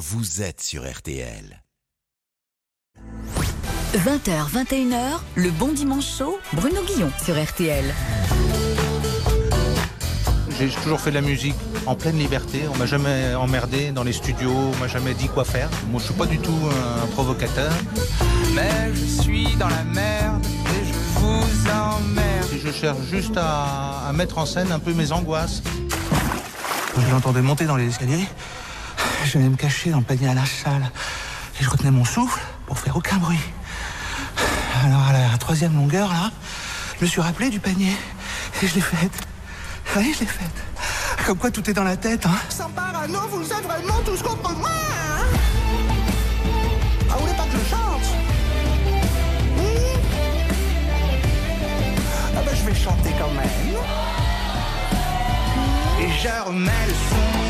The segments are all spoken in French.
vous êtes sur RTL. 20h, 21h, le bon dimanche chaud, Bruno Guillon sur RTL. J'ai toujours fait de la musique en pleine liberté. On m'a jamais emmerdé dans les studios, on m'a jamais dit quoi faire. Moi, je suis pas du tout un provocateur. Mais je suis dans la merde et je vous emmerde. Et je cherche juste à, à mettre en scène un peu mes angoisses. Quand je l'entendais monter dans les escaliers, je venais me cacher dans le panier à la salle. Et je retenais mon souffle pour faire aucun bruit. Alors à la troisième longueur, là, je me suis rappelé du panier. Et je l'ai faite. Oui, je l'ai faite. Comme quoi tout est dans la tête, hein. Sans parano, vous êtes vraiment tous contre moi hein Ah, vous voulez pas que je chante? Hmm? Ah ben je vais chanter quand même. Et je remets le son.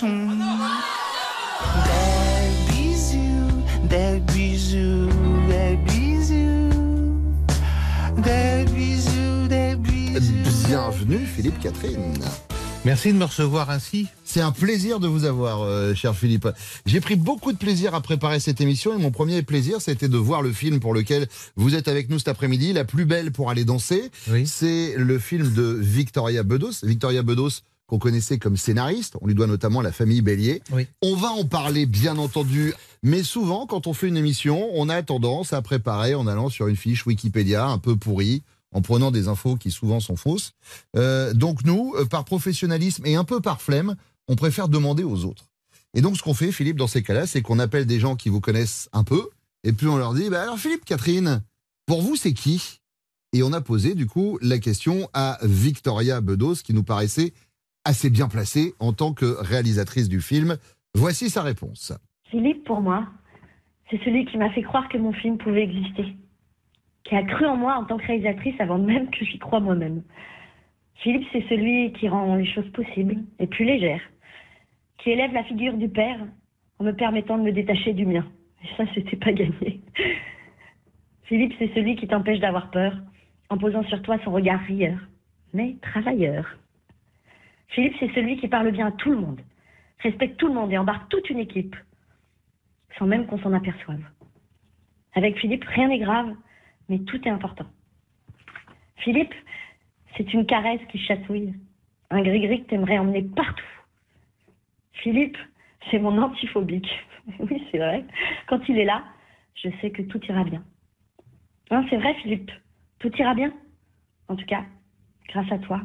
Je coupe le son. Des bisous, des bisous, des bisous. Des bisous, des bisous. Bienvenue Philippe Catherine. Merci de me recevoir ainsi. C'est un plaisir de vous avoir, euh, cher Philippe. J'ai pris beaucoup de plaisir à préparer cette émission et mon premier plaisir, c'était de voir le film pour lequel vous êtes avec nous cet après-midi, La plus belle pour aller danser. Oui. C'est le film de Victoria Bedos. Victoria Bedos qu'on connaissait comme scénariste, on lui doit notamment La famille Bélier. Oui. On va en parler bien entendu, mais souvent quand on fait une émission, on a tendance à préparer en allant sur une fiche Wikipédia un peu pourrie, en prenant des infos qui souvent sont fausses. Euh, donc nous, euh, par professionnalisme et un peu par flemme, on préfère demander aux autres. Et donc ce qu'on fait, Philippe, dans ces cas-là, c'est qu'on appelle des gens qui vous connaissent un peu, et puis on leur dit, bah alors Philippe, Catherine, pour vous c'est qui? Et on a posé du coup la question à Victoria Bedos, qui nous paraissait assez bien placée en tant que réalisatrice du film. Voici sa réponse. Philippe, pour moi, c'est celui qui m'a fait croire que mon film pouvait exister. Qui a cru en moi en tant que réalisatrice avant même que j'y croie moi-même. Philippe, c'est celui qui rend les choses possibles et plus légères. Qui élève la figure du père en me permettant de me détacher du mien. Et ça, c'était pas gagné. Philippe, c'est celui qui t'empêche d'avoir peur en posant sur toi son regard rieur, mais travailleur. Philippe, c'est celui qui parle bien à tout le monde, respecte tout le monde et embarque toute une équipe, sans même qu'on s'en aperçoive. Avec Philippe, rien n'est grave, mais tout est important. Philippe, c'est une caresse qui chatouille, un gris-gris que t'aimerais emmener partout. Philippe, c'est mon antiphobique. Oui, c'est vrai. Quand il est là, je sais que tout ira bien. Hein, c'est vrai, Philippe, tout ira bien. En tout cas, grâce à toi,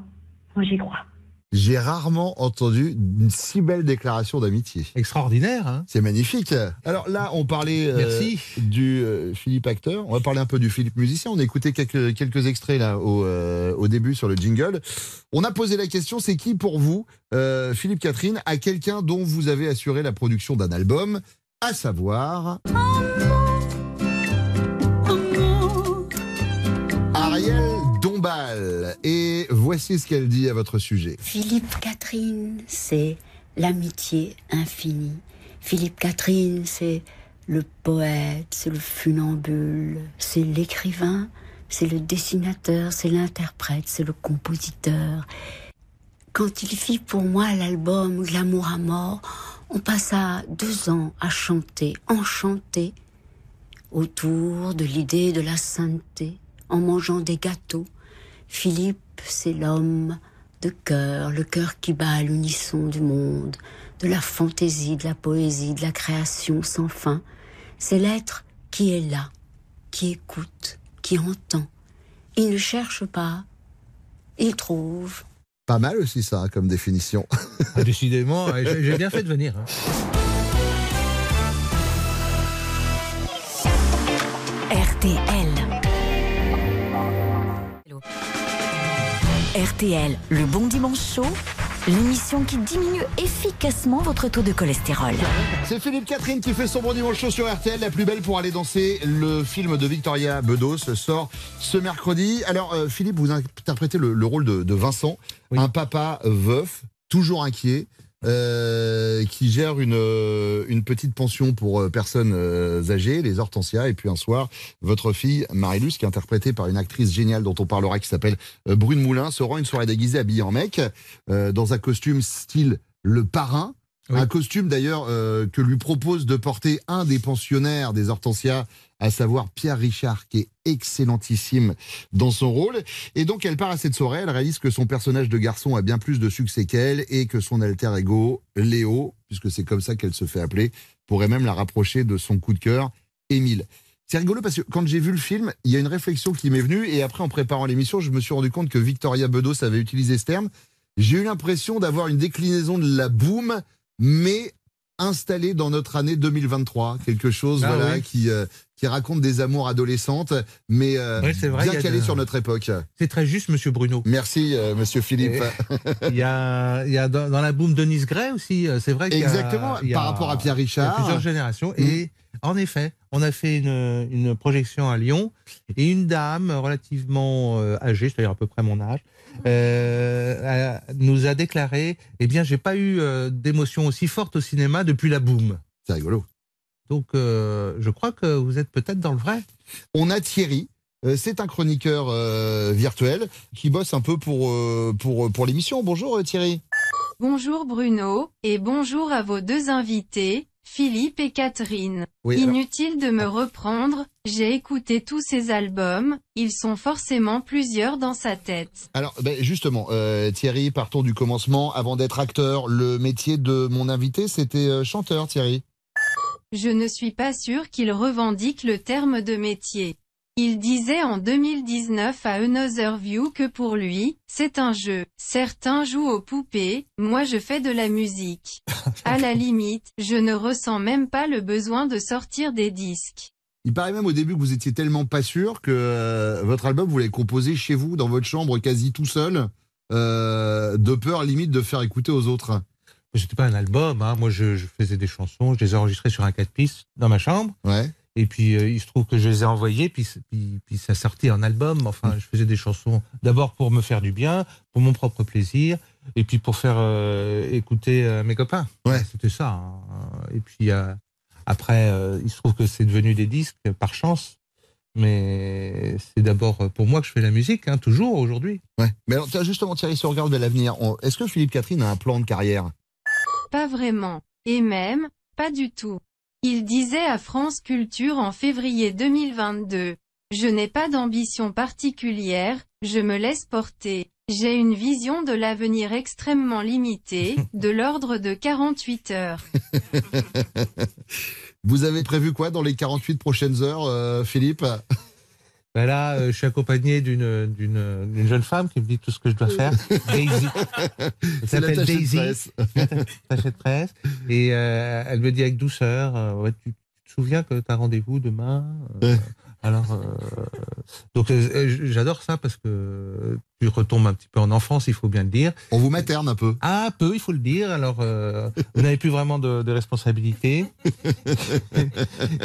moi j'y crois. J'ai rarement entendu une si belle déclaration d'amitié. Extraordinaire, hein C'est magnifique. Alors là, on parlait euh, Merci. du euh, Philippe acteur. On va parler un peu du Philippe musicien. On a écouté quelques, quelques extraits là au, euh, au début sur le jingle. On a posé la question c'est qui pour vous, euh, Philippe Catherine, à quelqu'un dont vous avez assuré la production d'un album, à savoir Ariel Et voici ce qu'elle dit à votre sujet. Philippe Catherine, c'est l'amitié infinie. Philippe Catherine, c'est le poète, c'est le funambule, c'est l'écrivain, c'est le dessinateur, c'est l'interprète, c'est le compositeur. Quand il fit pour moi l'album Glamour à mort, on passa deux ans à chanter, enchanter, autour de l'idée de la sainteté, en mangeant des gâteaux. Philippe, c'est l'homme de cœur, le cœur qui bat à l'unisson du monde, de la fantaisie, de la poésie, de la création sans fin. C'est l'être qui est là, qui écoute, qui entend. Il ne cherche pas, il trouve. Pas mal aussi ça comme définition. Ah, Décidément, j'ai bien fait de venir. hein. RTL. RTL, le bon dimanche chaud, l'émission qui diminue efficacement votre taux de cholestérol. C'est Philippe Catherine qui fait son bon dimanche chaud sur RTL, la plus belle pour aller danser. Le film de Victoria Bedos sort ce mercredi. Alors, euh, Philippe, vous interprétez le, le rôle de, de Vincent, Oui. un papa veuf, toujours inquiet, euh, qui gère une, euh, une petite pension pour euh, personnes âgées, les hortensias. Et puis un soir, votre fille, Marilus, qui est interprétée par une actrice géniale dont on parlera, qui s'appelle Brune Moulin, se rend une soirée déguisée habillée en mec, euh, dans un costume style le parrain. Un costume d'ailleurs euh, que lui propose de porter un des pensionnaires des Hortensia, à savoir Pierre Richard, qui est excellentissime dans son rôle. Et donc elle part à cette soirée, elle réalise que son personnage de garçon a bien plus de succès qu'elle et que son alter ego, Léo, puisque c'est comme ça qu'elle se fait appeler, pourrait même la rapprocher de son coup de cœur, Émile. C'est rigolo parce que quand j'ai vu le film, il y a une réflexion qui m'est venue et après en préparant l'émission, je me suis rendu compte que Victoria Bedos avait utilisé ce terme. J'ai eu l'impression d'avoir une déclinaison de la boom, mais installée dans notre année 2023, quelque chose Ah voilà oui. qui euh, qui raconte des amours adolescentes, mais euh, Ouais, vrai, bien calé de- sur notre époque. C'est très juste, monsieur Bruno. Merci, euh, Monsieur Philippe. Il y a, y a dans, dans la boom Denise Gray aussi, c'est vrai qu'il y a- Exactement, y a- par rapport à Pierre il y a Richard. plusieurs générations. Mm. Et en effet, on a fait une, une projection à Lyon et une dame relativement âgée, c'est-à-dire à peu près mon âge, euh, a- nous a déclaré Eh bien, j'ai pas eu euh, d'émotion aussi forte au cinéma depuis la boom. C'est rigolo. Donc, euh, je crois que vous êtes peut-être dans le vrai. On a Thierry. C'est un chroniqueur euh, virtuel qui bosse un peu pour, euh, pour, pour l'émission. Bonjour Thierry. Bonjour Bruno, et bonjour à vos deux invités, Philippe et Catherine. Oui, Inutile de me reprendre, j'ai écouté tous ces albums, ils sont forcément plusieurs dans sa tête. Alors, ben, justement, euh, Thierry, partons du commencement. Avant d'être acteur, le métier de mon invité, c'était euh, chanteur, Thierry. Je ne suis pas sûr qu'il revendique le terme de métier. Il disait en 2019 à Another View que pour lui, c'est un jeu. Certains jouent aux poupées, moi je fais de la musique. À la limite, je ne ressens même pas le besoin de sortir des disques. Il paraît même au début que vous étiez tellement pas sûr que euh, votre album, vous l'avez composé chez vous, dans votre chambre, quasi tout seul, euh, de peur limite de faire écouter aux autres. C'était pas un album, hein. moi je, je faisais des chansons, je les ai enregistrées sur un 4 pistes dans ma chambre. Ouais. Et puis euh, il se trouve que je les ai envoyés, puis, puis, puis ça sortait en album. Enfin, je faisais des chansons d'abord pour me faire du bien, pour mon propre plaisir, et puis pour faire euh, écouter euh, mes copains. Ouais. C'était ça. hein. Et puis euh, après, euh, il se trouve que c'est devenu des disques par chance. Mais c'est d'abord pour moi que je fais la musique, hein, toujours aujourd'hui. Ouais. Mais alors, justement, Thierry, si on regarde de l'avenir, on- est-ce que Philippe Catherine a un plan de carrière? Pas vraiment. Et même, pas du tout. Il disait à France Culture en février 2022. Je n'ai pas d'ambition particulière, je me laisse porter. J'ai une vision de l'avenir extrêmement limitée, de l'ordre de 48 heures. Vous avez prévu quoi dans les 48 prochaines heures, euh, Philippe? Ben là, euh, je suis accompagné d'une d'une d'une jeune femme qui me dit tout ce que je dois faire. Daisy. Elle s'appelle Daisy. attachée de presse. Et euh, elle me dit avec douceur, euh, ouais, tu, tu te souviens que tu as rendez-vous demain Alors, euh, donc euh, euh, j'adore ça parce que tu retombes un petit peu en enfance, il faut bien le dire. On vous materne un peu. Ah, un peu, il faut le dire. Alors, euh, vous n'avez plus vraiment de, de responsabilité.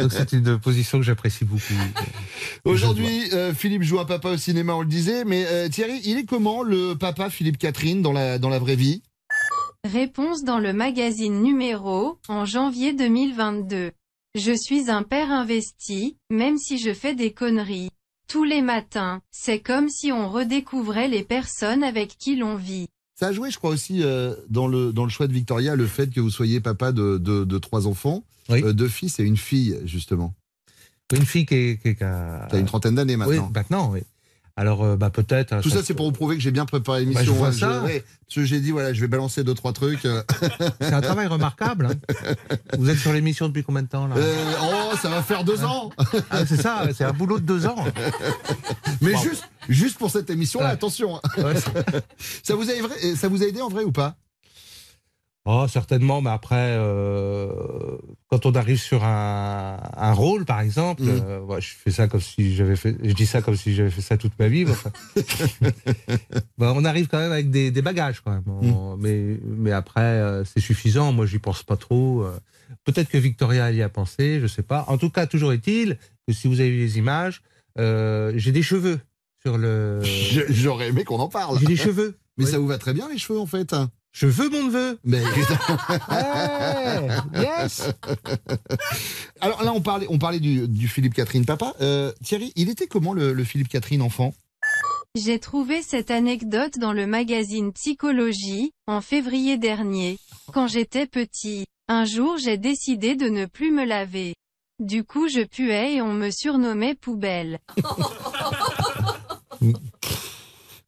donc c'est une position que j'apprécie beaucoup. Aujourd'hui, euh, Philippe joue un papa au cinéma, on le disait, mais euh, Thierry, il est comment le papa Philippe Catherine dans la, dans la vraie vie? Réponse dans le magazine numéro, en janvier 2022. Je suis un père investi, même si je fais des conneries. Tous les matins, c'est comme si on redécouvrait les personnes avec qui l'on vit. Ça a joué, je crois aussi, euh, dans, le, dans le choix de Victoria, le fait que vous soyez papa de, de, de trois enfants, Oui. euh, deux fils et une fille, justement. Une fille qui, est- qui, qui a... Tu as une trentaine d'années Oui, maintenant. maintenant, oui. Alors, euh, bah, peut-être. Tout ça, c'est pour vous prouver que j'ai bien préparé l'émission. Bah, je vois hein. ça. parce que j'ai dit, voilà, je vais balancer deux, trois trucs. euh. C'est un travail remarquable. hein. Vous êtes sur l'émission depuis combien de temps là Euh, oh, ça va faire deux ans Ah, C'est ça, c'est un boulot de deux ans. Mais Wow. juste, juste pour cette émission-là, Ouais. attention. hein. Ouais, Ça vous, a, ça vous a aidé en vrai ou pas? Oh, certainement, mais après, euh, quand on arrive sur un, un rôle, par exemple, Mhm. euh, ouais, je fais ça comme si j'avais fait, je dis ça comme si j'avais fait ça toute ma vie. mais enfin. Bah, on arrive quand même avec des, des bagages quand même. On- mais, mais après, euh, c'est suffisant. Moi, j'y pense pas trop. Peut-être que Victoria y a pensé, je sais pas. En tout cas, toujours est-il que si vous avez vu les images, j'ai des cheveux sur le. J'aurais aimé qu'on en parle. J'ai des cheveux. Mais ça vous va très bien les cheveux en fait. Je veux mon neveu. Mais Hey, yes. alors là on parlait, on parlait du, du Philippe Catherine papa. Euh, Thierry, il était comment le, le Philippe Catherine enfant? J'ai trouvé cette anecdote dans le magazine Psychologie, en février dernier. Quand j'étais petit, un jour j'ai décidé de ne plus me laver. Du coup je puais et on me surnommait poubelle.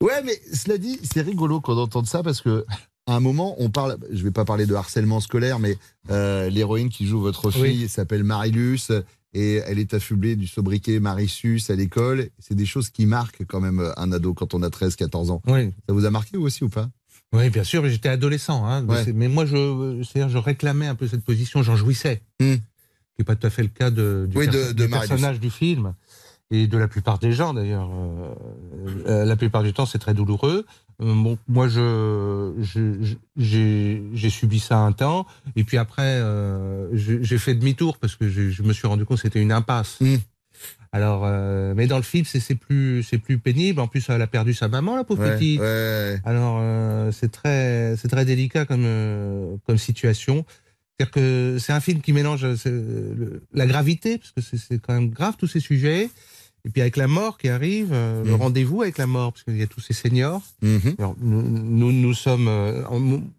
Ouais, mais cela dit, c'est rigolo qu'on entende ça parce que à un moment, on parle, je vais pas parler de harcèlement scolaire, mais euh, l'héroïne qui joue votre fille s'appelle Marilus et elle est affublée du sobriquet Marissus à l'école. C'est des choses qui marquent quand même un ado quand on a 13, 14 ans. Oui. Ça vous a marqué vous aussi ou pas? Oui, bien sûr, j'étais adolescent. Hein, mais Ouais. c'est- Mais moi, je, c'est-à-dire, je réclamais un peu cette position, j'en jouissais. Hmm. Ce qui n'est pas tout à fait le cas de, du, Oui, de- perso- de du Marius. personnage du film. Et de la plupart des gens, d'ailleurs. Euh, euh, la plupart du temps, c'est très douloureux. Euh, bon, moi, je, j'ai, subi ça un temps. Et puis après, euh, j'ai fait demi-tour parce que je, je me suis rendu compte que c'était une impasse. Hmm. Alors, euh, mais dans le film, c'est, plus, c'est plus pénible. En plus, elle a perdu sa maman, la pauvre Ouais, petite. ouais. Alors euh, c'est très c'est très délicat comme euh, comme situation. C'est-à-dire que c'est un film qui mélange le- la gravité parce que c'est quand même grave tous ces sujets. Et puis avec la mort qui arrive, euh, le Mhm. rendez-vous avec la mort parce qu'il y a tous ces seniors. Mhm. Alors, nous, nous nous sommes euh,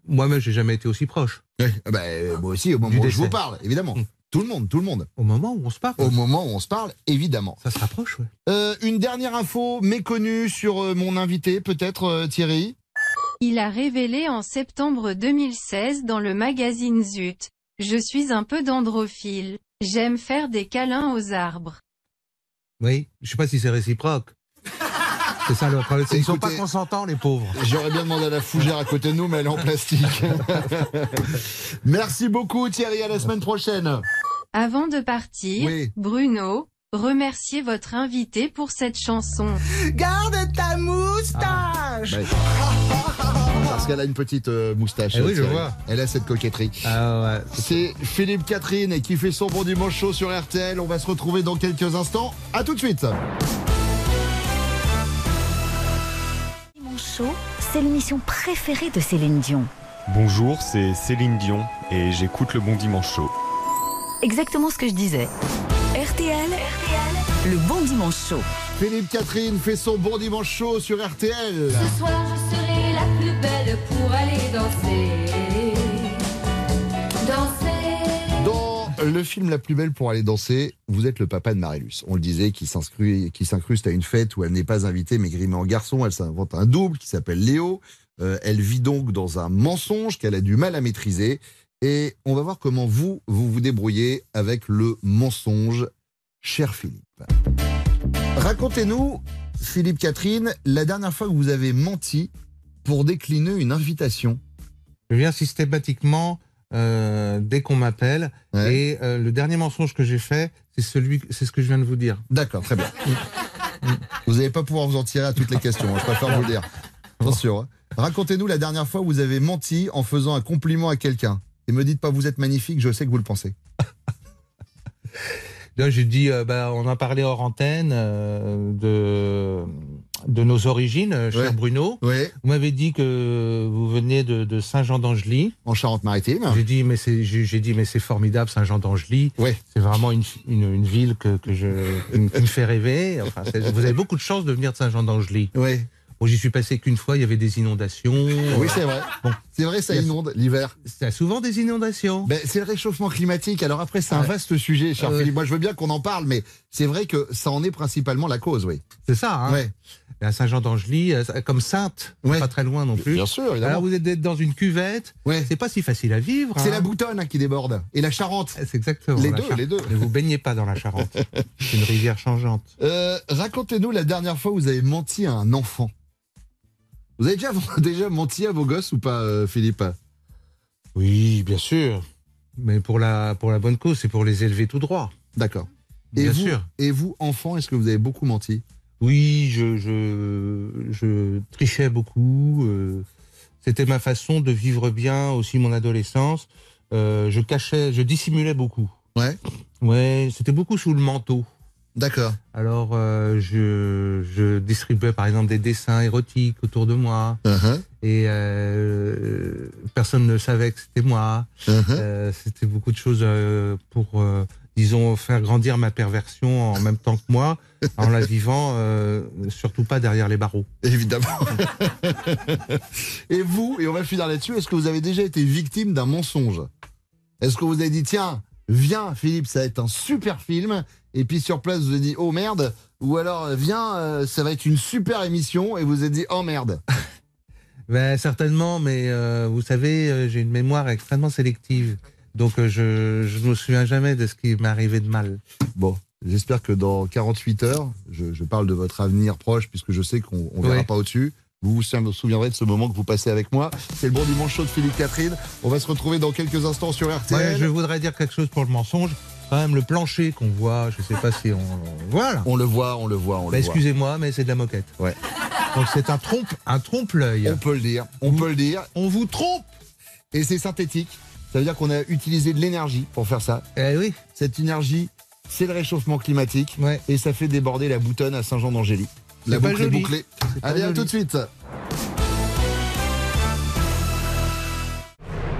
moi-même j'ai jamais été aussi proche. Ouais. Ah bah, moi aussi, au moment Du où je vous parle, évidemment. Mm. Tout le monde, tout le monde. Au moment où on se parle, Au moment où on se parle, évidemment. ça se rapproche. Ouais. Euh, une dernière info méconnue sur euh, mon invité, peut-être euh, Thierry Il a révélé en septembre 2016 dans le magazine Zut. Je suis un peu dendrophile. J'aime faire des câlins aux arbres. Oui, je sais pas si c'est réciproque. C'est ça le problème. Ils sont pas consentants les pauvres. J'aurais bien demandé à la fougère à côté de nous, mais elle est en plastique. Merci beaucoup Thierry, à la semaine prochaine. Avant de partir, Oui. Bruno, remerciez votre invité pour cette chanson. Garde ta moustache Ouais. Parce qu'elle a une petite euh, moustache. Eh oui, je Thierry. vois. Elle a cette coquetterie. Ah ouais. C'est Philippe Catherine qui fait son bon dimanche chaud sur RTL. On va se retrouver dans quelques instants. À tout de suite. Dimanche chaud, c'est l'émission préférée de Céline Dion. Bonjour, c'est Céline Dion et j'écoute le Bon Dimanche Show. Exactement ce que je disais. Le bon dimanche chaud. Philippe Catherine fait son bon dimanche chaud sur RTL. Ce soir, je serai la plus belle pour aller danser. Danser. Dans le film La plus belle pour aller danser, vous êtes le papa de Marilus. On le disait, qui s'inscrit- qui s'incruste à une fête où elle n'est pas invitée, mais grimée en garçon. Elle s'invente un double qui s'appelle Léo. Euh, elle vit donc dans un mensonge qu'elle a du mal à maîtriser. Et on va voir comment vous, vous vous débrouillez avec le mensonge, cher Philippe. Racontez-nous, Philippe Catherine, la dernière fois que vous avez menti pour décliner une invitation. Je viens systématiquement euh, dès qu'on m'appelle. Ouais. Et euh, le dernier mensonge que j'ai fait, c'est celui, c'est ce que je viens de vous dire. D'accord, très bien. vous n'allez pas pouvoir vous en tirer à toutes les questions, hein, je préfère vous le dire. Attention. hein. Racontez-nous la dernière fois où vous avez menti en faisant un compliment à quelqu'un. Et me dites pas vous êtes magnifique, je sais que vous le pensez. Là, j'ai dit, euh, bah, on a parlé hors antenne euh, de de nos origines, euh, cher Ouais. Bruno. Vous m'avez dit que vous veniez de, de Saint-Jean-d'Angely. en Charente-Maritime. J'ai dit, mais c'est, j'ai dit, mais c'est formidable, Saint-Jean-d'Angely. Ouais. C'est vraiment une, une, une ville que, que je, qui me- fait rêver. Enfin, vous avez beaucoup de chance de venir de Saint-Jean-d'Angely. Oui, Bon, j'y suis passé qu'une fois, il y avait des inondations. oui c'est vrai. Bon. C'est vrai, ça inonde l'hiver. C'est souvent des inondations. Ben, c'est le réchauffement climatique. Alors après, c'est un Ouais. vaste sujet, cher. Philippe. Moi, je veux bien qu'on en parle, mais c'est vrai que ça en est principalement la cause, oui. C'est ça, hein. Ouais. À Saint-Jean-d'Angely, euh, comme Sainte, Ouais. pas très loin non plus. Bien sûr, évidemment. Alors vous êtes dans une cuvette, c'est pas si facile à vivre. C'est hein. la boutonne hein, qui déborde. Et la Charente. C'est exactement. Les deux, les deux. Ne vous baignez pas dans la Charente. c'est une rivière changeante. Euh, Racontez-nous la dernière fois où vous avez menti à un enfant. Vous avez déjà, déjà menti à vos gosses ou pas, euh, Philippe? Oui, bien sûr. Mais pour la, pour la bonne cause, c'est pour les élever tout droit. D'accord. Et Bien vous, sûr. Et vous, enfant, est-ce que vous avez beaucoup menti? Oui, je, je, je trichais beaucoup. euh, C'était ma façon de vivre bien aussi mon adolescence. Euh, je cachais, je dissimulais beaucoup. Ouais. Ouais, c'était beaucoup sous le manteau. D'accord. Alors, euh, je, je distribuais par exemple des dessins érotiques autour de moi Uh-huh. et euh, personne ne savait que c'était moi. Uh-huh. Euh, c'était beaucoup de choses pour disons, faire grandir ma perversion en même temps que moi, en la vivant, surtout pas derrière les barreaux. Évidemment. et vous, et on va finir là-dessus, est-ce que vous avez déjà été victime d'un mensonge? Est-ce que vous avez dit, tiens, viens Philippe, ça va être un super film, et puis sur place, vous avez dit, oh merde, ou alors, viens, euh, ça va être une super émission, et vous avez dit, oh merde. Ben, certainement, mais euh, vous savez, euh, j'ai une mémoire extrêmement sélective. Donc euh, je je ne me souviens jamais de ce qui m'est arrivé de mal. Bon, j'espère que dans 48 heures, je, je parle de votre avenir proche, puisque je sais qu'on ne verra Oui. pas au-dessus. Vous vous souviendrez de ce moment que vous passez avec moi. C'est le bon dimanche chaud de Philippe Catherine. On va se retrouver dans quelques instants sur RTL. Ouais, je voudrais dire quelque chose pour le mensonge. Quand même, le plancher qu'on voit, je sais pas si on. Voilà. On le voit, on le voit, on Bah, le voit. Excusez-moi, mais c'est de la moquette. Ouais. Donc c'est un trompe, un trompe-l'œil. On peut le dire, on peut le dire. On vous trompe Et c'est synthétique. Ça veut dire qu'on a utilisé de l'énergie pour faire ça. Eh oui. Cette énergie, c'est le réchauffement climatique. Ouais. Et ça fait déborder la boutonne à Saint-Jean-d'Angély. La C'est pas boucle est bouclée. Allez, à tout de suite.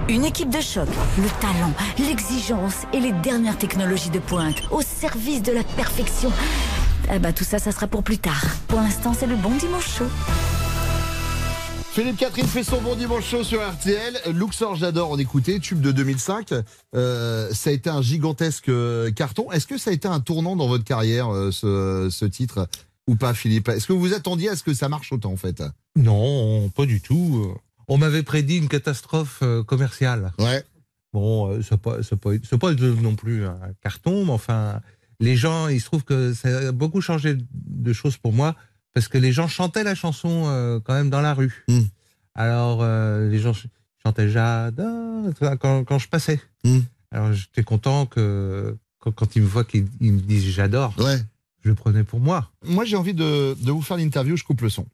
Une équipe de choc, le talent, l'exigence et les dernières technologies de pointe au service de la perfection. Ah bah tout ça, ça sera pour plus tard. Pour l'instant, c'est le bon dimanche chaud. Philippe Catherine fait son bon dimanche chaud sur RTL. Luxor, j'adore en écouter. Tube de 2005. Euh, ça a été un gigantesque euh, carton. Est-ce que ça a été un tournant dans votre carrière, euh, ce, ce titre, ou pas, Philippe? Est-ce que vous vous attendiez à ce que ça marche autant, en fait? Non, pas du tout. On m'avait prédit une catastrophe euh, commerciale. Ouais. Bon, euh, c'est pas, c'est pas, c'est pas non plus un carton, mais enfin, les gens, il se trouve que ça a beaucoup changé de choses pour moi parce que les gens chantaient la chanson euh, quand même dans la rue. Mm. Alors, euh, les gens ch- chantaient J'adore quand, quand je passais. Mm. Alors, j'étais content que quand, quand ils me voient qu'ils ils me disent J'adore, Ouais. je le prenais pour moi. Moi, j'ai envie de, de vous faire l'interview, je coupe le son.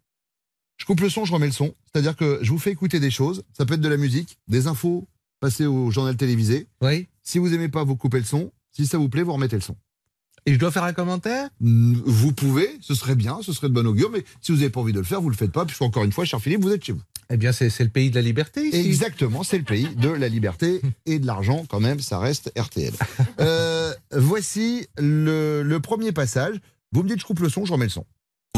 Je coupe le son, je remets le son. C'est-à-dire que je vous fais écouter des choses. Ça peut être de la musique, des infos passées au journal télévisé. Oui. Si vous aimez pas, vous coupez le son. Si ça vous plaît, vous remettez le son. Et je dois faire un commentaire? Mm, Vous pouvez, ce serait bien, ce serait de bon augure, mais si vous n'avez pas envie de le faire, vous le faites pas, puisque encore une fois, cher Philippe, vous êtes chez vous. Eh bien, c'est c'est le pays de la liberté ici. Exactement, c'est le pays de la liberté et de l'argent, quand même, ça reste RTL. Euh, voici le, le premier passage. Vous me dites, je coupe le son, je remets le son.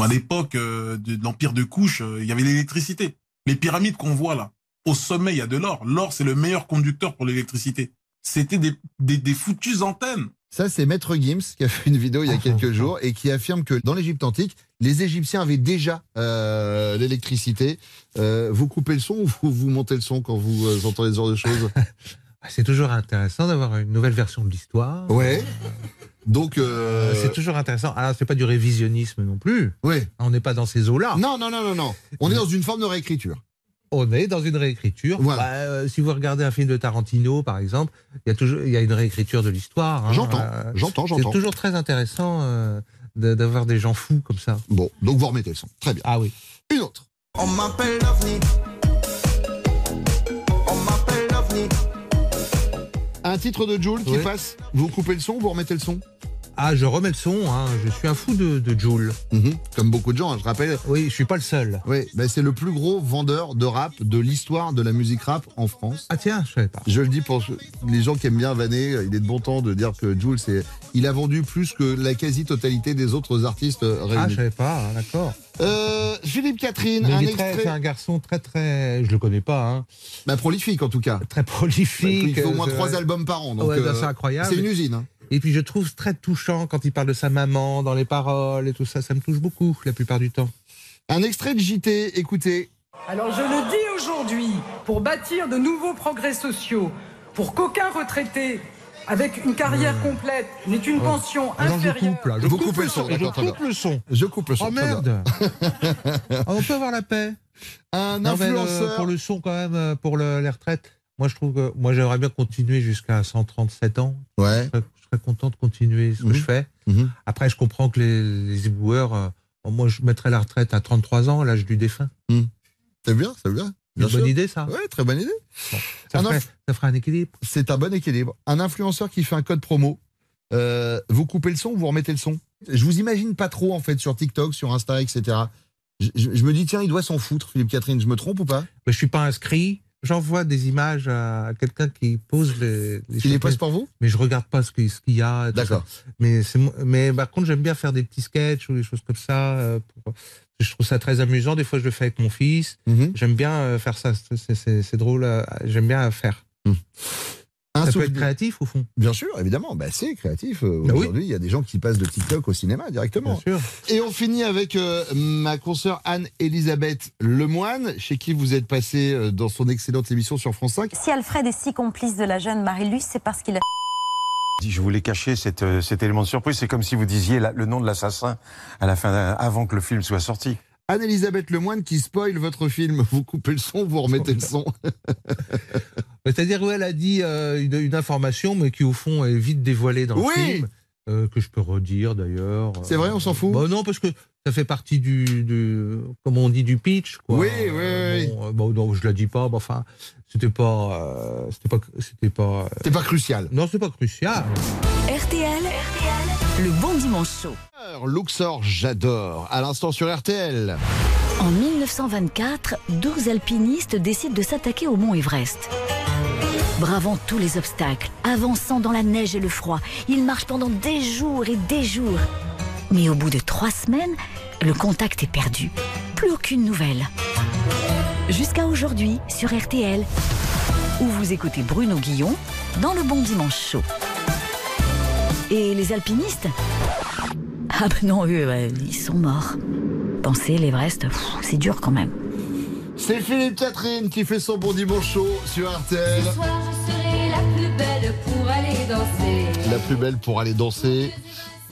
À l'époque euh, de, de l'empire de couche, euh, il y avait l'électricité. Les pyramides qu'on voit là, au sommet, il y a de l'or. L'or, c'est le meilleur conducteur pour l'électricité. C'était des, des, des foutues antennes. Ça, c'est Maître Gims qui a fait une vidéo il y a quelques jours et qui affirme que dans l'Égypte antique, les Égyptiens avaient déjà euh, l'électricité. Euh, vous coupez le son ou vous, vous montez le son quand vous euh, entendez ce genre de choses? C'est toujours intéressant d'avoir une nouvelle version de l'histoire. Ouais. Donc, euh, C'est toujours intéressant. Alors, c'est pas du révisionnisme non plus. ouais. On n'est pas dans ces eaux-là. Non, non, non, non, non. On est dans une forme de réécriture. On est dans une réécriture. Voilà. Bah, euh, si vous regardez un film de Tarantino, par exemple, il y a toujours il y a une réécriture de l'histoire. hein. J'entends, Euh, j'entends, C'est j'entends. toujours très intéressant euh, de- d'avoir des gens fous comme ça. Bon, donc vous remettez le son. Très bien. Ah oui. Une autre. On m'appelle Un titre de Joule qui passe. Vous coupez le son, vous remettez le son? Ah, je remets le son. hein. Je suis un fou de, de Joule. Mhm. Comme beaucoup de gens, hein, je rappelle. Oui, je suis pas le seul. Oui, ben c'est le plus gros vendeur de rap de l'histoire de la musique rap en France. Ah tiens, je savais pas. Je le dis pour les gens qui aiment bien vanner, il est de bon temps de dire que Jules, c'est, il a vendu plus que la quasi-totalité des autres artistes euh, Ah, je réunis. savais pas. hein, D'accord. Euh, Philippe Catherine, un c'est un garçon très très. Je le connais pas. Hein. bah, prolifique en tout cas. Très prolifique. il fait au moins euh, trois albums par an, Ouais, bah, euh, c'est incroyable. c'est une usine. Et puis je trouve très touchant quand il parle de sa maman, dans les paroles et tout ça. Ça me touche beaucoup la plupart du temps. Un extrait de JT, écoutez. Alors je le dis aujourd'hui, pour bâtir de nouveaux progrès sociaux, pour qu'aucun retraité avec une carrière complète n'ait une pension non, je inférieure. coupe là. Je Vous coupe coupez le son, Je coupe le son. Je coupe le son. Oh merde On peut avoir la paix. Un Non, le- influenceur. pour le son quand même, euh, pour le- les retraites. Moi je trouve que moi j'aimerais bien continuer jusqu'à 137 ans. Ouais. Je je content de continuer ce que Mhm. je fais. Mhm. Après je comprends que les, les éboueurs, euh, moi je mettrais la retraite à 33 ans, l'âge du défunt. C'est bien, c'est bien. Bien une bonne idée ça. Ouais, très bonne idée. Ça, ferait, inf- ça ferait un équilibre. C'est un bon équilibre. Un influenceur qui fait un code promo. euh, vous coupez le son ou vous remettez le son? Je vous imagine pas trop en fait sur TikTok, sur Insta, etc. Je, je- je me dis tiens, il doit s'en foutre, Philippe Catherine. Je me trompe ou pas? Mais je suis pas inscrit. J'envoie des images à quelqu'un qui pose les. les Qui les pose pour vous? Mais je regarde pas ce qu'il ce y a. D'accord. Mais c'est mais par contre j'aime bien faire des petits sketchs ou des choses comme ça. euh, pour- je trouve ça très amusant. Des fois je le fais avec mon fils. Mhm. J'aime bien euh, faire ça. C'est- drôle. euh, J'aime bien faire. Un ça peut être créatif au fond. Bien sûr, évidemment. Bah, c'est créatif. Euh, Bah oui. Aujourd'hui, il y a des gens qui passent de TikTok au cinéma directement. Bien sûr. Et on finit avec euh, ma consoeur Anne-Elisabeth Lemoine, chez qui vous êtes passé euh, dans son excellente émission sur France 5. Si Alfred est si complice de la jeune Marie-Luce, c'est parce qu'il a Je voulais cacher cet, euh, cet élément de surprise. C'est comme si vous disiez la- le nom de l'assassin à la fin, avant que le film soit sorti. Anne-Elisabeth Lemoine qui spoil votre film. Vous coupez le son, vous remettez le son. C'est-à-dire où elle a dit euh, une, une information, mais qui au fond est vite dévoilée dans Oui. le film, euh, que je peux redire d'ailleurs. C'est vrai, on s'en fout Bah non, parce que ça fait partie du, du comment on dit, du pitch. Quoi. Oui, oui, oui. Bon, euh, bon, donc je la dis pas, mais enfin, c'était pas, euh, c'était pas, c'était pas. C'est pas crucial. Non, c'est pas crucial. RTL, le bon dimanche chaud. Luxor, j'adore. À l'instant sur RTL. En 1924, 12 alpinistes décident de s'attaquer au mont Everest. Bravant tous les obstacles, avançant dans la neige et le froid, ils marchent pendant des jours et des jours. Mais au bout de trois semaines, le contact est perdu. Plus aucune nouvelle. Jusqu'à aujourd'hui, sur RTL, où vous écoutez Bruno Guillon dans le Bon Dimanche Chaud. Et les alpinistes? Ah ben non, eux, euh, ils sont morts. Penser l'Everest, c'est dur quand même. C'est Philippe Catherine qui fait son bon dimanche chaud sur RTL. Ce soir, je serai la plus belle pour aller danser. La plus belle pour aller danser.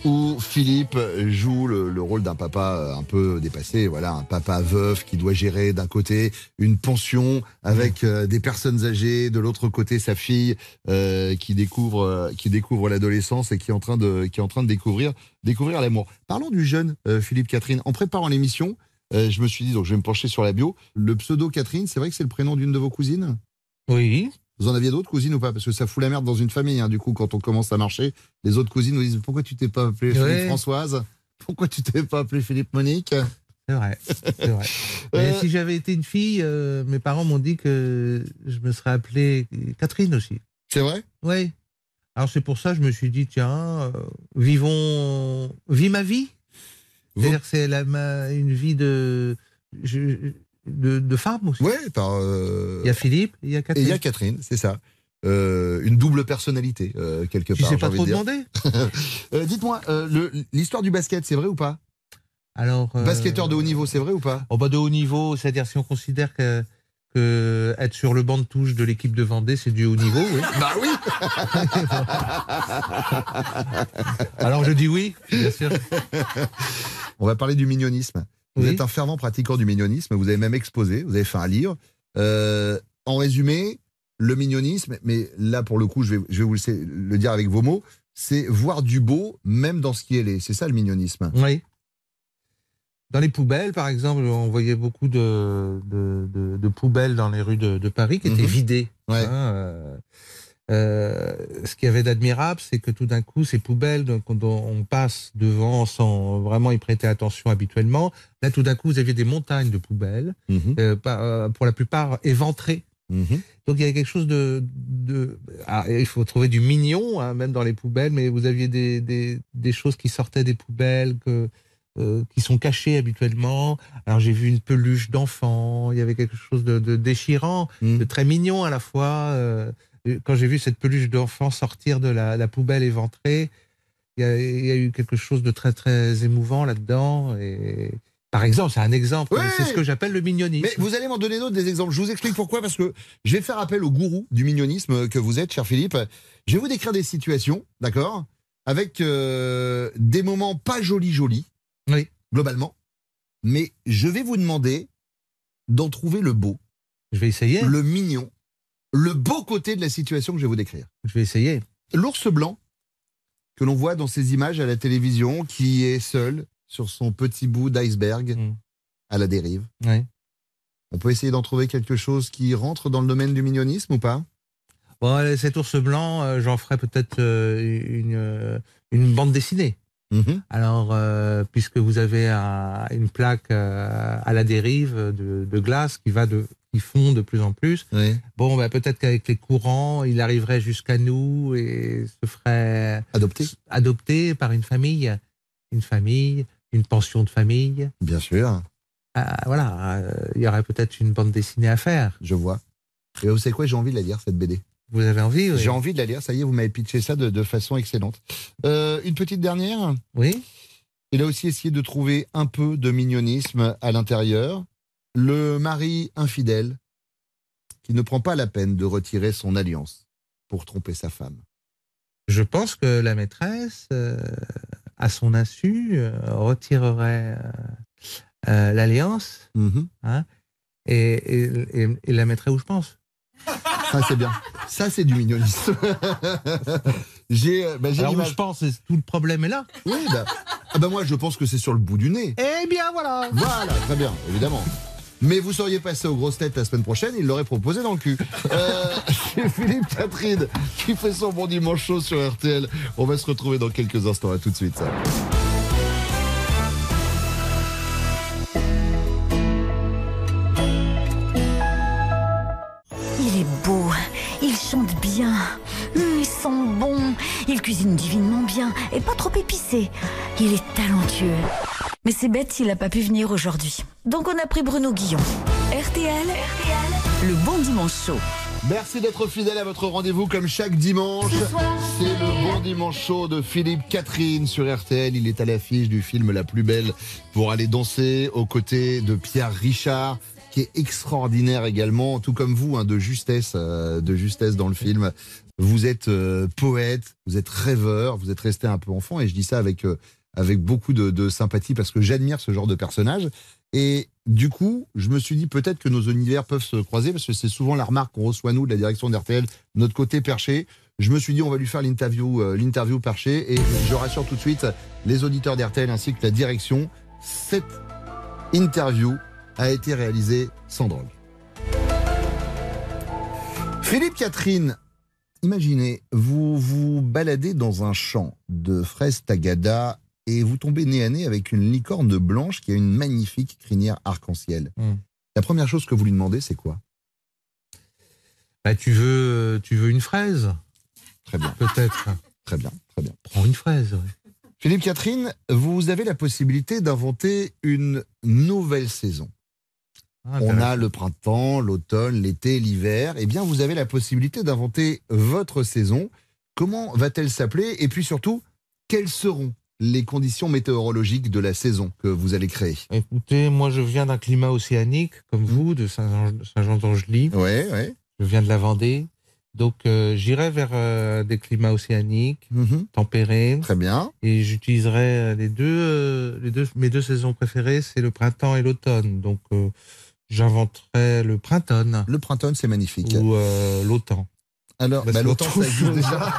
Où Philippe joue le, le rôle d'un papa euh, un peu dépassé, voilà, un papa veuf qui doit gérer d'un côté une pension avec euh, des personnes âgées, de l'autre côté sa fille euh, qui découvre euh, qui découvre l'adolescence et qui est en train de qui est en train de découvrir découvrir l'amour. Parlons du jeune Philippe Catherine. En préparant l'émission, euh, je me suis dit donc je vais me pencher sur la bio. Le pseudo Catherine, c'est vrai que c'est le prénom d'une de vos cousines? Oui. Vous en aviez d'autres cousines ou pas? Parce que ça fout la merde dans une famille. hein. Du coup, quand on commence à marcher, les autres cousines nous disent pourquoi tu t'es pas appelé Philippe Ouais. Françoise? Pourquoi tu t'es pas appelé Philippe Monique? C'est vrai. Vrai. Mais si j'avais été une fille, euh, mes parents m'ont dit que je me serais appelée Catherine aussi. C'est vrai? Oui. Alors c'est pour ça que je me suis dit, tiens, euh, vivons, vis ma vie. C'est-à-dire que c'est la- ma- une vie de, je- de, de femme aussi. Ouais, par. euh, Il y a Philippe, il y a Et Catherine. il y a Catherine, c'est ça. Euh, une double personnalité, euh, quelque part. sais j'ai pas trop de demander? Dites-moi, l'histoire du basket, c'est vrai ou pas? Alors, Basketteur de haut niveau, c'est vrai ou pas? Oh bah de haut niveau, c'est-à-dire si on considère que, que être sur le banc de touche de l'équipe de Vendée, c'est du haut niveau, oui. Bah oui Alors je dis oui, bien sûr. On va parler du mignonisme. Vous Oui. êtes un fervent pratiquant du mignonisme, vous avez même exposé, vous avez fait un livre. Euh, en résumé, le mignonisme, mais là pour le coup, je vais, je vais vous le, le dire avec vos mots, c'est voir du beau même dans ce qui est laid. C'est ça le mignonisme. Oui. Dans les poubelles, par exemple, on voyait beaucoup de, de, de- de poubelles dans les rues de, Paris qui étaient Mhm. vidées. Ouais. hein, euh, euh, ce qu'il y avait d'admirable, c'est que tout d'un coup, ces poubelles dont on passe devant sans vraiment y prêter attention habituellement, là, tout d'un coup, vous aviez des montagnes de poubelles, Mhm. euh, euh, pour la plupart éventrées. Mhm. Donc il y avait quelque chose de, de ah, il faut trouver du mignon hein, même dans les poubelles, mais vous aviez des, des, des choses qui sortaient des poubelles que euh, qui sont cachées habituellement. Alors j'ai vu une peluche d'enfant, il y avait quelque chose de, de déchirant, Mhm. de très mignon à la fois. euh, quand j'ai vu cette peluche d'enfant sortir de la, la poubelle éventrée, il y, a, il y a eu quelque chose de très très émouvant là-dedans. Et par exemple, c'est un exemple, Ouais. c'est ce que j'appelle le mignonisme. Mais vous allez m'en donner d'autres des exemples. Je vous explique pourquoi, parce que je vais faire appel au gourou du mignonisme que vous êtes, cher Philippe. Je vais vous décrire des situations, d'accord Avec euh, des moments pas jolis jolis, Oui. globalement. Mais je vais vous demander d'en trouver le beau, Je vais essayer. le mignon, le beau côté de la situation que je vais vous décrire. Je vais essayer. L'ours blanc que l'on voit dans ces images à la télévision, qui est seul sur son petit bout d'iceberg Mm. à la dérive. Oui. On peut essayer d'en trouver quelque chose qui rentre dans le domaine du mignonisme ou pas? Bon, cet ours blanc, euh, j'en ferai peut-être euh, une, euh, une bande dessinée. Mhm. Alors, euh, puisque vous avez un- une plaque euh, à la dérive de, de glace qui va de qui fond de plus en plus, Oui. bon, bah, peut-être qu'avec les courants, il arriverait jusqu'à nous et se ferait Adopté adopter par une famille, une famille, une pension de famille. Bien sûr, Ah, voilà, euh, il y aurait peut-être une bande dessinée à faire. je vois. Et vous savez quoi, j'ai envie de la lire, cette BD. Vous avez envie oui J'ai envie de la lire, ça y est, vous m'avez pitché ça de, de façon excellente. Euh, une petite dernière Oui. Il a aussi essayé de trouver un peu de mignonisme à l'intérieur. Le mari infidèle qui ne prend pas la peine de retirer son alliance pour tromper sa femme. Je pense que la maîtresse, euh, à son insu, euh, retirerait l'alliance Mhm. hein, et, et- et- et la mettrait où je pense. Ça, c'est bien. Ça, c'est du mignonisme. j'ai bah, j'ai Alors l'image. je pense, c'est- tout le problème est là. Oui, bah, ah bah moi, je pense que c'est sur le bout du nez. Eh bien voilà Voilà, très bien, évidemment. Mais vous seriez passé aux grosses têtes la semaine prochaine, il l'aurait proposé dans le cul. Euh, c'est Philippe Catherine qui fait son bon dimanche chaud sur RTL. On va se retrouver dans quelques instants. À tout de suite. Il Mais c'est bête s'il n'a pas pu venir aujourd'hui. Donc on a pris Bruno Guillon. RTL, le bon dimanche chaud. Merci d'être fidèle à votre rendez-vous comme chaque dimanche. C'est le bon dimanche chaud de Philippe Catherine sur RTL. Il est à l'affiche du film La plus belle pour aller danser aux côtés de Pierre Richard qui est extraordinaire également, tout comme vous, hein, de justesse, euh, de justesse dans le film. Vous êtes euh, poète, vous êtes rêveur, vous êtes resté un peu enfant, et je dis ça avec euh, avec beaucoup de, sympathie parce que j'admire ce genre de personnage. Et du coup, je me suis dit peut-être que nos univers peuvent se croiser parce que c'est souvent la remarque qu'on reçoit nous de la direction d'RTL, notre côté perché. Je me suis dit on va lui faire l'interview, euh, l'interview perché, et je rassure tout de suite les auditeurs d'RTL ainsi que la direction. Cette interview a été réalisée sans drogue. Philippe Catherine, imaginez, vous vous baladez dans un champ de fraises tagada et vous tombez nez à nez avec une licorne blanche qui a une magnifique crinière arc-en-ciel. Hmm. La première chose que vous lui demandez, c'est quoi? Bah, tu veux, tu veux une fraise? Très bien, Peut-être. très bien, très bien. Prends une fraise. ouais. Philippe Catherine, vous avez la possibilité d'inventer une nouvelle saison. Ah, On a le printemps, l'automne, l'été, l'hiver. Eh bien, vous avez la possibilité d'inventer votre saison. Comment va-t-elle s'appeler? Et puis surtout, quelles seront? Les conditions météorologiques de la saison que vous allez créer Écoutez, moi je viens d'un climat océanique, comme vous, de Saint-Jean- Saint-Jean-d'Angely. Ouais, ouais. Je viens de la Vendée. Donc euh, j'irai vers euh, des climats océaniques, Mhm. tempérés. Très bien. Et j'utiliserai euh, les deux, euh, les deux, mes deux saisons préférées, c'est le printemps et l'automne. Donc j'inventerai le printemps Le printemps, c'est magnifique. ou l'automne. Alors, bah, ça existe déjà.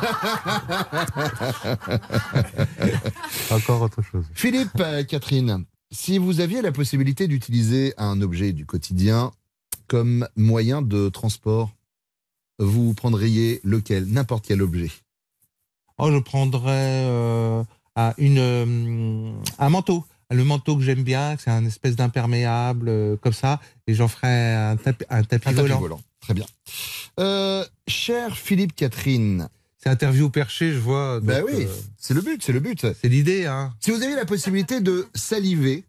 Encore autre chose. Philippe, euh, Catherine, si vous aviez la possibilité d'utiliser un objet du quotidien comme moyen de transport, vous prendriez lequel N'importe quel objet? Oh, je prendrais euh, ah, une, euh, un manteau. Le manteau que j'aime bien, c'est un espèce d'imperméable, euh, comme ça, et j'en ferai un, un tapis Un tapis volant. Très bien. Euh, cher Philippe Catherine, C'est interview perché, je vois. donc, bah oui, euh, c'est le but, c'est le but. c'est l'idée, hein. Si vous aviez la possibilité de saliver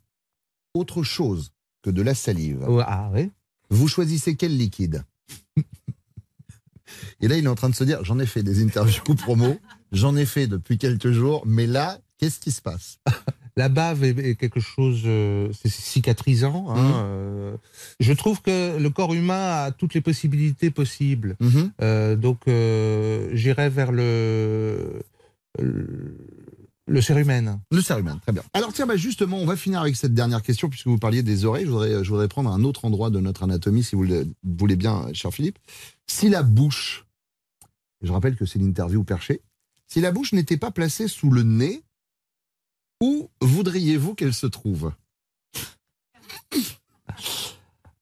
autre chose que de la salive, Ouais, Ah oui. vous choisissez quel liquide? Et là, il est en train de se dire, j'en ai fait des interviews promo, j'en ai fait depuis quelques jours, mais là, qu'est-ce qui se passe? La bave est, est quelque chose, euh, c'est cicatrisant. hein, Mhm. euh, je trouve que le corps humain a toutes les possibilités possibles. Mhm. Euh, donc, j'irai vers le, le, le cérumen. Le cérumen, très bien. Alors tiens, bah justement, on va finir avec cette dernière question, puisque vous parliez des oreilles. Je voudrais, je voudrais prendre un autre endroit de notre anatomie, si vous le voulez bien, cher Philippe. Si la bouche, je rappelle que c'est l'interview perché, si la bouche n'était pas placée sous le nez, où voudriez-vous qu'elle se trouve?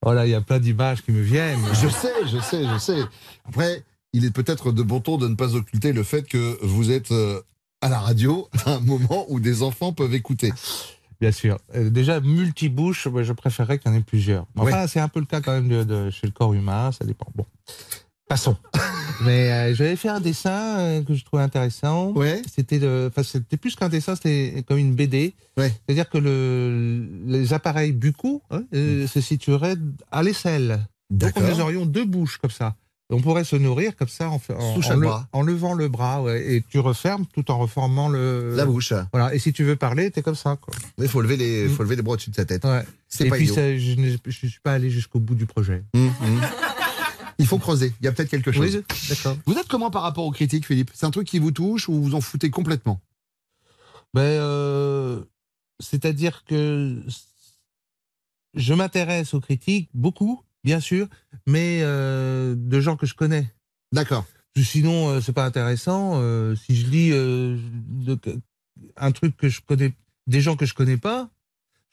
Oh là, il y a plein d'images qui me viennent. Je sais, je sais, je sais. Après, il est peut-être de bon ton de ne pas occulter le fait que vous êtes euh, à la radio à un moment où des enfants peuvent écouter. Bien sûr. Euh, déjà, multibouche, je préférerais qu'il y en ait plusieurs. Enfin, c'est un peu le cas quand même de, de- chez le corps humain, ça dépend. Bon, passons. Mais euh, j'avais fait un dessin euh, que je trouvais intéressant. Ouais. C'était de- enfin, c'était plus qu'un dessin, c'était comme une BD. Ouais. C'est-à-dire que le, les appareils buccaux hein, euh, se situeraient à l'aisselle. Donc nous aurions deux bouches comme ça. On pourrait se nourrir comme ça en, en, en le- bras. en levant le bras. ouais, et tu refermes tout en reformant le... La bouche. Voilà. Et si tu veux parler, t'es comme ça. Quoi. Il faut lever les, faut lever les bras au-dessus de sa tête. Ouais. C'est Et pas puis idiot. ça, je ne je suis pas allé jusqu'au bout du projet. Hum, hum. Il faut creuser. Il y a peut-être quelque chose. Oui, d'accord. Vous êtes comment par rapport aux critiques, Philippe? C'est un truc qui vous touche ou vous en foutez complètement? Ben, euh, c'est-à-dire que je m'intéresse aux critiques beaucoup, bien sûr, mais euh, de gens que je connais. D'accord. Sinon, euh, c'est pas intéressant. euh, si je lis euh, de- un truc que je connais, des gens que je connais pas,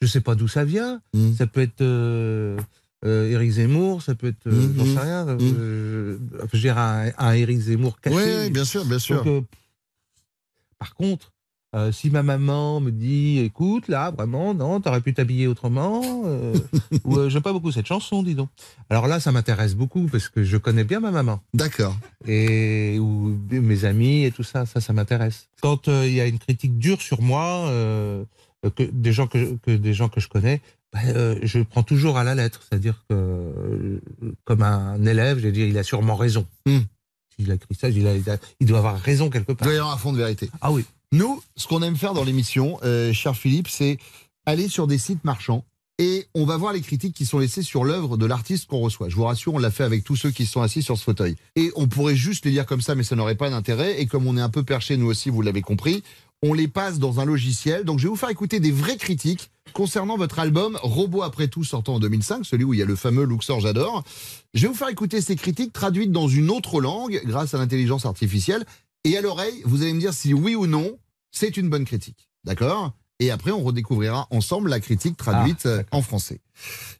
je sais pas d'où ça vient. Mmh. Ça peut être euh, euh, Éric Zemmour, ça peut être, euh, Mhm. j'en sais rien. euh, je veux dire un, un Éric Zemmour caché. Oui, bien sûr, bien sûr. Donc, euh, par contre, euh, si ma maman me dit, écoute, là, vraiment, non, t'aurais pu t'habiller autrement, euh, ou euh, j'aime pas beaucoup cette chanson, dis donc. Alors là, ça m'intéresse beaucoup parce que je connais bien ma maman. D'accord. Et ou mes amis et tout ça, ça, ça m'intéresse. Quand euh, il y a une critique dure sur moi, euh, que des gens que, que des gens que je connais, euh, je prends toujours à la lettre. C'est-à-dire que, euh, comme un élève, je vais dire, il a sûrement raison. Hmm. S'il a écrit ça, il, a- il a- il doit avoir raison quelque Il part. doit y avoir un fond de vérité. Ah oui. Nous, ce qu'on aime faire dans l'émission, euh, cher Philippe, c'est aller sur des sites marchands et on va voir les critiques qui sont laissées sur l'œuvre de l'artiste qu'on reçoit. Je vous rassure, on l'a fait avec tous ceux qui sont assis sur ce fauteuil. Et on pourrait juste les lire comme ça, mais ça n'aurait pas d'intérêt. Et comme on est un peu perché, nous aussi, vous l'avez compris, on les passe dans un logiciel. Donc je vais vous faire écouter des vraies critiques concernant votre album Robot après tout sortant en 2005, celui où il y a le fameux Luxor J'adore. Je vais vous faire écouter ces critiques traduites dans une autre langue grâce à l'intelligence artificielle. Et à l'oreille, vous allez me dire si oui ou non, c'est une bonne critique. D'accord? Et après, on redécouvrira ensemble la critique traduite euh, en français.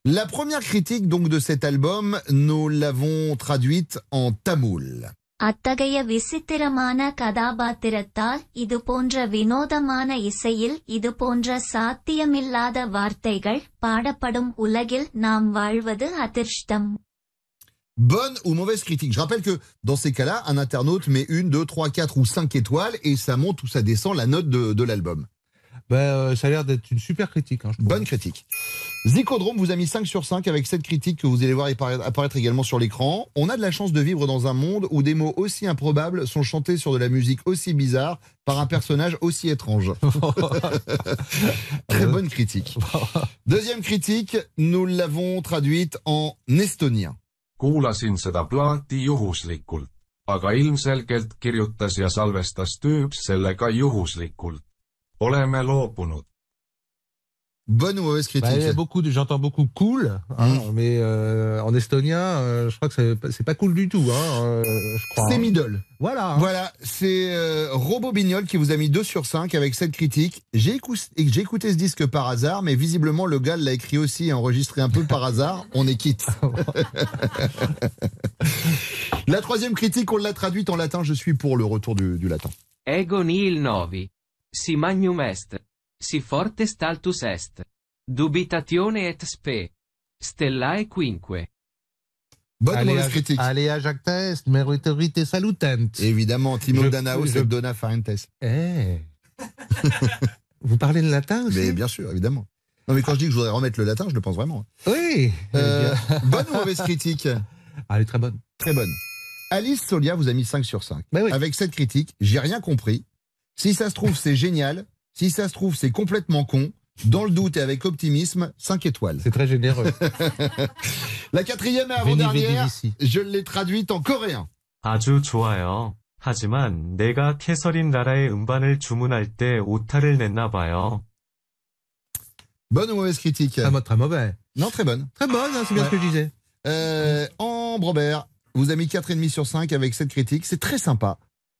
La première critique donc de cet album, nous l'avons traduite en tamoul. அத்தகைய விசித்திரமான கதாபாத்திரத்தால் இது போன்ற வினோதமான இசையில் இது போன்ற சாத்தியமில்லாத வார்த்தைகள் பாடப்படும் உலகில் நாம் வாழ்வது அதிர்ஷ்டம் Bonne ou mauvaise critique Je rappelle que dans ces cas-là, un internaute met une, deux, trois, quatre ou cinq étoiles et ça monte ou ça descend la note de, de l'album. Ben, euh, ça a l'air d'être une super critique. hein, je trouve. Bonne critique. Zicodrome vous a mis 5 sur 5 avec cette critique que vous allez voir apparaître également sur l'écran. On a de la chance de vivre dans un monde où des mots aussi improbables sont chantés sur de la musique aussi bizarre par un personnage aussi étrange. Très bonne critique. Deuxième critique, nous l'avons traduite en estonien. kuulasin seda plaati juhuslikult, aga ilmselgelt kirjutas ja salvestas tüüp selle ka juhuslikult. oleme loobunud. Bonne ou mauvaise Bah, critique il y a beaucoup de, j'entends beaucoup cool, hein, mais euh, en estonien, euh, je crois que c'est pas- cool du tout, hein, euh, je crois. C'est hein. middle. Voilà. hein. Voilà, c'est euh, Robo Bignol qui vous a mis 2 sur 5 avec cette critique. J'ai écouté, ce disque par hasard, mais visiblement le gars l'a écrit aussi et enregistré un peu par hasard. On est quitte. La troisième critique, on l'a traduite en latin. Je suis pour le retour du, du latin. Ego nihil novi. Si magnum est. Si forte staltus est. Dubitatione et spe. Stellae quinque. Bonne ou Allez, mauvaise critique Allez à Jacques Test, Meritorite salutent. Évidemment, Timo je- c'est Donna Farentes. Eh. Vous parlez le latin aussi? Mais bien sûr, évidemment. Non, mais quand je dis que je voudrais remettre le latin, je le pense vraiment. Oui. Euh, bonne ou mauvaise critique? Ah, Elle est très bonne. Très bonne. Alice Solia vous a mis 5 sur 5. Ben Avec cette critique, j'ai rien compris. Si ça se trouve, c'est génial. Si ça se trouve, c'est complètement con. Dans le doute et avec optimisme, 5 étoiles. C'est très généreux. La quatrième et Veni, vidi, avant-dernière, vici. je l'ai traduite en coréen. 아주 좋아요. 하지만 내가 캐서린 나라의 음반을 주문할 때 오타를 냈나 봐요. Bonne ou mauvaise critique Très, mo- très mauvais. Non, très bonne. Très bonne, hein, c'est bien Ouais. ce que je disais. Euh, Ambre Robert vous a mis 4,5 sur 5 avec cette critique. C'est très sympa.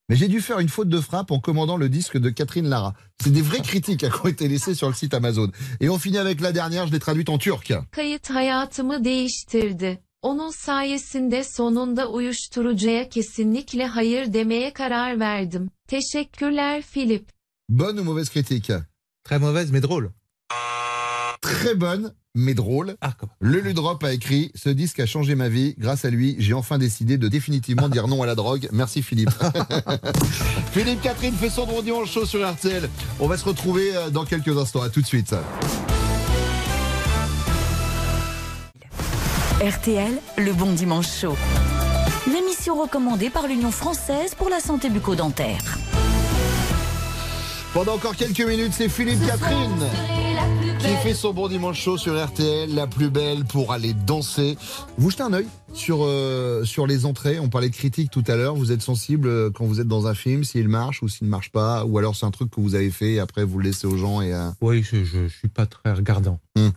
Mais j'ai dû faire une faute de frappe en commandant le disque de Catherine Lara. C'est des vraies critiques hein, qui ont été laissées sur le site Amazon. Et on finit avec la dernière, je l'ai traduite en turc. Kayıt hayatımı değiştirdi. Onun sayesinde sonunda uyuşturucuya kesinlikle hayır demeye karar verdim. Teşekkürler Philip. Bonne ou mauvaise critique? Très mauvaise, mais drôle. Très bonne, mais drôle. Ah, Le Ludrop a écrit Ce disque a changé ma vie. Grâce à lui, j'ai enfin décidé de définitivement dire non à la drogue. Merci Philippe. Philippe Catherine fait son bon dimanche chaud sur RTL. On va se retrouver euh, dans quelques instants. À tout de suite. RTL, le bon dimanche chaud. L'émission recommandée par l'Union française pour la santé bucco-dentaire. Pendant encore quelques minutes, c'est Philippe Catherine qui fait son bon dimanche chaud sur RTL, la plus belle pour aller danser. Vous jetez un œil sur, euh, sur les entrées. On parlait de critiques tout à l'heure. Vous êtes sensible euh, quand vous êtes dans un film, s'il marche ou s'il ne marche pas, ou alors c'est un truc que vous avez fait et après vous le laissez aux gens et. euh, Oui, je, je suis pas très regardant. Hmm.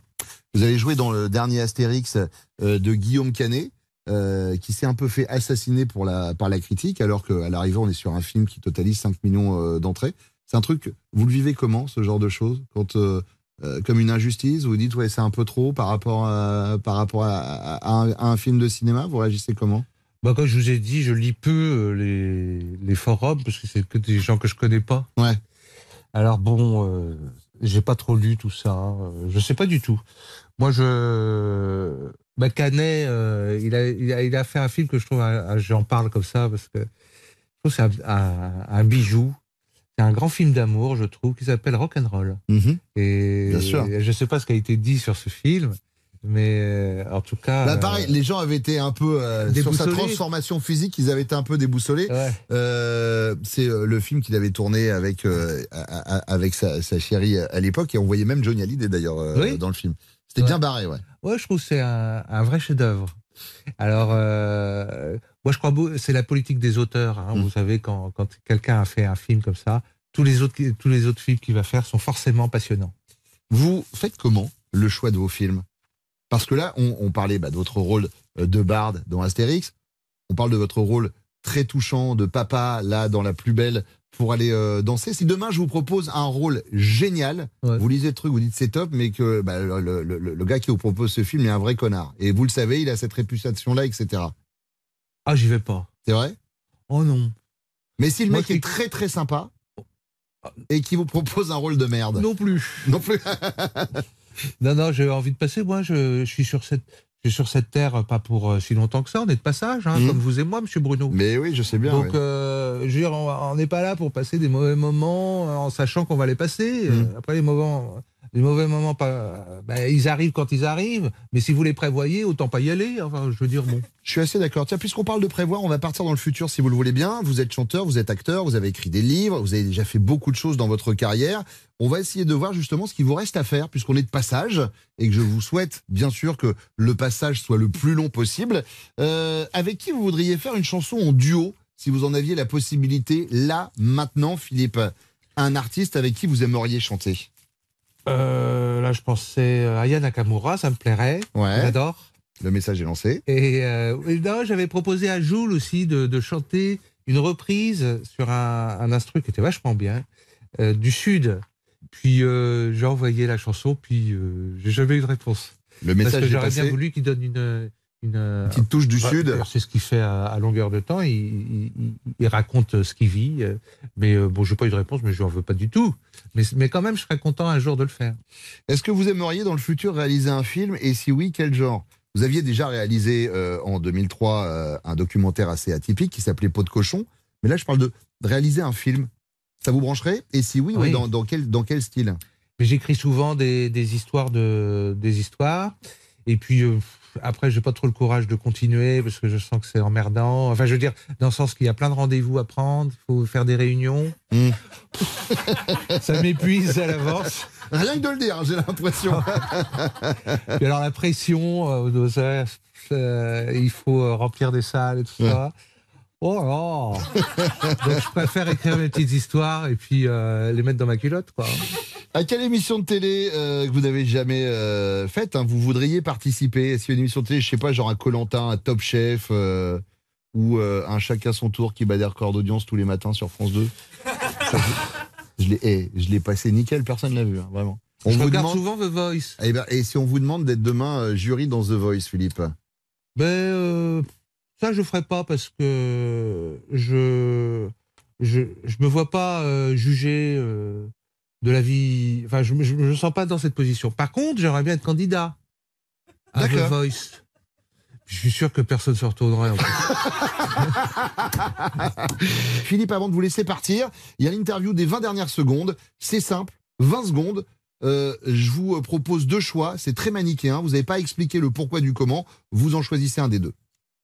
Vous avez joué dans le dernier Astérix euh, de Guillaume Canet, euh, qui s'est un peu fait assassiner pour la, par la critique, alors qu'à l'arrivée, on est sur un film qui totalise 5 millions euh, d'entrées. C'est un truc, vous le vivez comment, ce genre de choses Quand, euh, euh, Comme une injustice Vous dites, ouais, c'est un peu trop par rapport, à, par rapport à, à un, à un film de cinéma Vous réagissez comment? Bah, comme je vous ai dit, je lis peu euh, les, les forums parce que c'est que des gens que je connais pas. Ouais. Alors bon, euh, j'ai pas trop lu tout ça. euh, je sais pas du tout. Moi, je. Bah, Canet, euh, il, a, il, a, il a fait un film que je trouve. un- J'en parle comme ça parce que je trouve que c'est un, un- un bijou. C'est un grand film d'amour, je trouve, qui s'appelle Rock'n'Roll. Et Bien sûr. je sais pas ce qui a été dit sur ce film, mais euh, en tout cas. Bah, euh, pareil, les gens avaient été un peu euh, sur sa transformation physique, ils avaient été un peu déboussolés. Euh, c'est le film qu'il avait tourné avec avec sa, sa chérie à l'époque et on voyait même Johnny Hallyday d'ailleurs Oui. dans le film. C'était Ouais. bien barré, ouais. Ouais, je trouve que c'est un, un vrai chef-d'œuvre. Alors, moi, je crois beau- c'est la politique des auteurs. hein. Mm. Vous savez, quand, quand quelqu'un a fait un film comme ça, tous les autres, tous les autres films qu'il va faire sont forcément passionnants. Vous faites comment le choix de vos films? Parce que là, on, on parlait bah, de votre rôle euh, de barde dans Astérix. On parle de votre rôle très touchant de papa là dans la plus belle pour aller euh, danser. Si demain je vous propose un rôle génial, vous lisez le truc, vous dites c'est top, mais que bah, le, le- le- le gars qui vous propose ce film est un vrai connard. Et vous le savez, il a cette réputation-là, etc. Ah, j'y vais pas. C'est vrai? Oh non. Mais si le Moi mec est très très sympa et qui vous propose un rôle de merde. Non plus. Non plus. Non, non, j'ai envie de passer. Moi, je, je suis sur cette, je suis sur cette terre euh, pas pour euh, si longtemps que ça. On est de passage, hein, Mhm. comme vous et moi, Monsieur Bruno. Mais oui, je sais bien. Donc, ouais. euh, je veux dire, on n'est pas là pour passer des mauvais moments en sachant qu'on va les passer. Euh, Après, les moments, les mauvais moments, ben, ils arrivent quand ils arrivent. Mais si vous les prévoyez, autant pas y aller. Enfin, je veux dire, bon. Je suis assez d'accord. Tiens, puisqu'on parle de prévoir, on va partir dans le futur si vous le voulez bien. Vous êtes chanteur, vous êtes acteur, vous avez écrit des livres, vous avez déjà fait beaucoup de choses dans votre carrière. On va essayer de voir justement ce qu'il vous reste à faire puisqu'on est de passage et que je vous souhaite bien sûr que le passage soit le plus long possible. Euh, avec qui vous voudriez faire une chanson en duo si vous en aviez la possibilité là, maintenant, Philippe? Un artiste avec qui vous aimeriez chanter? Euh, là, je pensais à Aya Nakamura, ça me plairait. Ouais. J'adore. Le message est lancé. Et, euh, et non, j'avais proposé à Jules aussi de, de chanter une reprise sur un, un instru qui était vachement bien, euh, du Sud. Puis euh, j'ai envoyé la chanson, puis j'ai jamais eu de réponse. Le message Parce que est j'aurais bien voulu qu'il donne une, une, petite touche du bah, Sud. d'ailleurs, C'est ce qu'il fait à, à longueur de temps. Il, il- il- il raconte ce qu'il vit. euh, Mais euh, bon, j'ai pas eu de réponse, mais je n'en veux pas du tout. Mais, mais quand même, je serais content un jour de le faire. Est-ce que vous aimeriez dans le futur réaliser un film? Et si oui, quel genre? Vous aviez déjà réalisé euh, en 2003 euh, un documentaire assez atypique qui s'appelait Peau de cochon. Mais là, je parle de, réaliser un film. Ça vous brancherait? Et si oui, Oui. ouais, dans, dans quel, dans quel style? J'écris souvent des, des histoires de des histoires. Et puis euh, après, j'ai pas trop le courage de continuer parce que je sens que c'est emmerdant. Enfin, je veux dire, dans le sens qu'il y a plein de rendez-vous à prendre, il faut faire des réunions. Ça m'épuise à l'avance. Rien que de le dire, j'ai l'impression. Alors la pression, euh, ça, euh, il faut euh, remplir des salles et tout ça. Oh là Donc je préfère écrire mes petites histoires et puis euh, les mettre dans ma culotte, quoi. À quelle émission de télé euh, que vous n'avez jamais euh, faite hein, vous voudriez participer? Est-ce qu'il y a une émission de télé, je sais pas, genre un Colantin, un Top Chef ou un Chacun son tour qui bat des records d'audience tous les matins sur France 2 Ça, je, l'ai, eh, je l'ai passé nickel, personne l'a vu, hein, vraiment. Je regarde souvent The Voice. Eh ben, et si on vous demande d'être demain jury dans The Voice, Philippe? Ben, ça, je ferai pas parce que je je, je me vois pas euh, juger euh, de la vie. Enfin, je, je me sens pas dans cette position. Par contre, j'aimerais bien être candidat à The. Voice. Je suis sûr que personne se retournerait. En plus. Philippe, avant de vous laisser partir, il y a l'interview des 20 dernières secondes. C'est simple, 20 secondes. Euh, je vous propose deux choix. C'est très manichéen. Vous n'avez pas expliqué le pourquoi du comment. Vous en choisissez un des deux.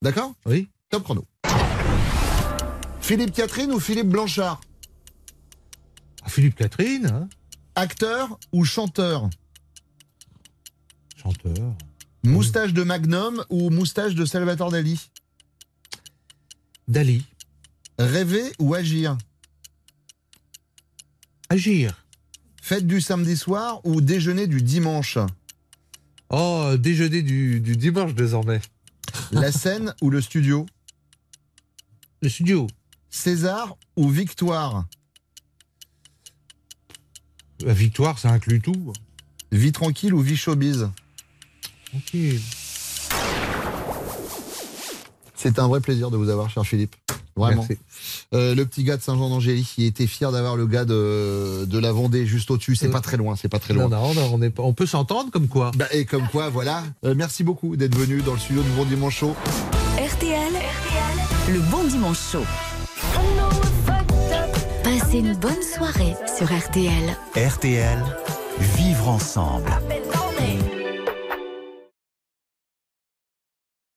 D'accord? Oui. Top chrono. Philippe Catherine ou Philippe Blanchard? Ah, Philippe Catherine, hein Acteur ou chanteur? Chanteur. Moustache de Magnum ou moustache de Salvatore Dali? Dali. Rêver ou agir? Agir. Fête du samedi soir ou déjeuner du dimanche? Oh, déjeuner du, du dimanche désormais. La scène ou le studio Le studio. César ou victoire La victoire, ça inclut tout. Vie tranquille ou vie showbiz Ok. C'est un vrai plaisir de vous avoir, cher Philippe. Vraiment. Merci. Euh, le petit gars de Saint-Jean-d'Angély qui était fier d'avoir le gars de, de la Vendée juste au-dessus. C'est pas très loin, c'est pas très loin. Non, non, non, on, est pas- on peut s'entendre comme quoi. Bah, et comme quoi, voilà. Euh, merci beaucoup d'être venu dans le studio du Bon Dimanche Show. RTL, le bon dimanche chaud. Passez une bonne soirée sur RTL. RTL, vivre ensemble.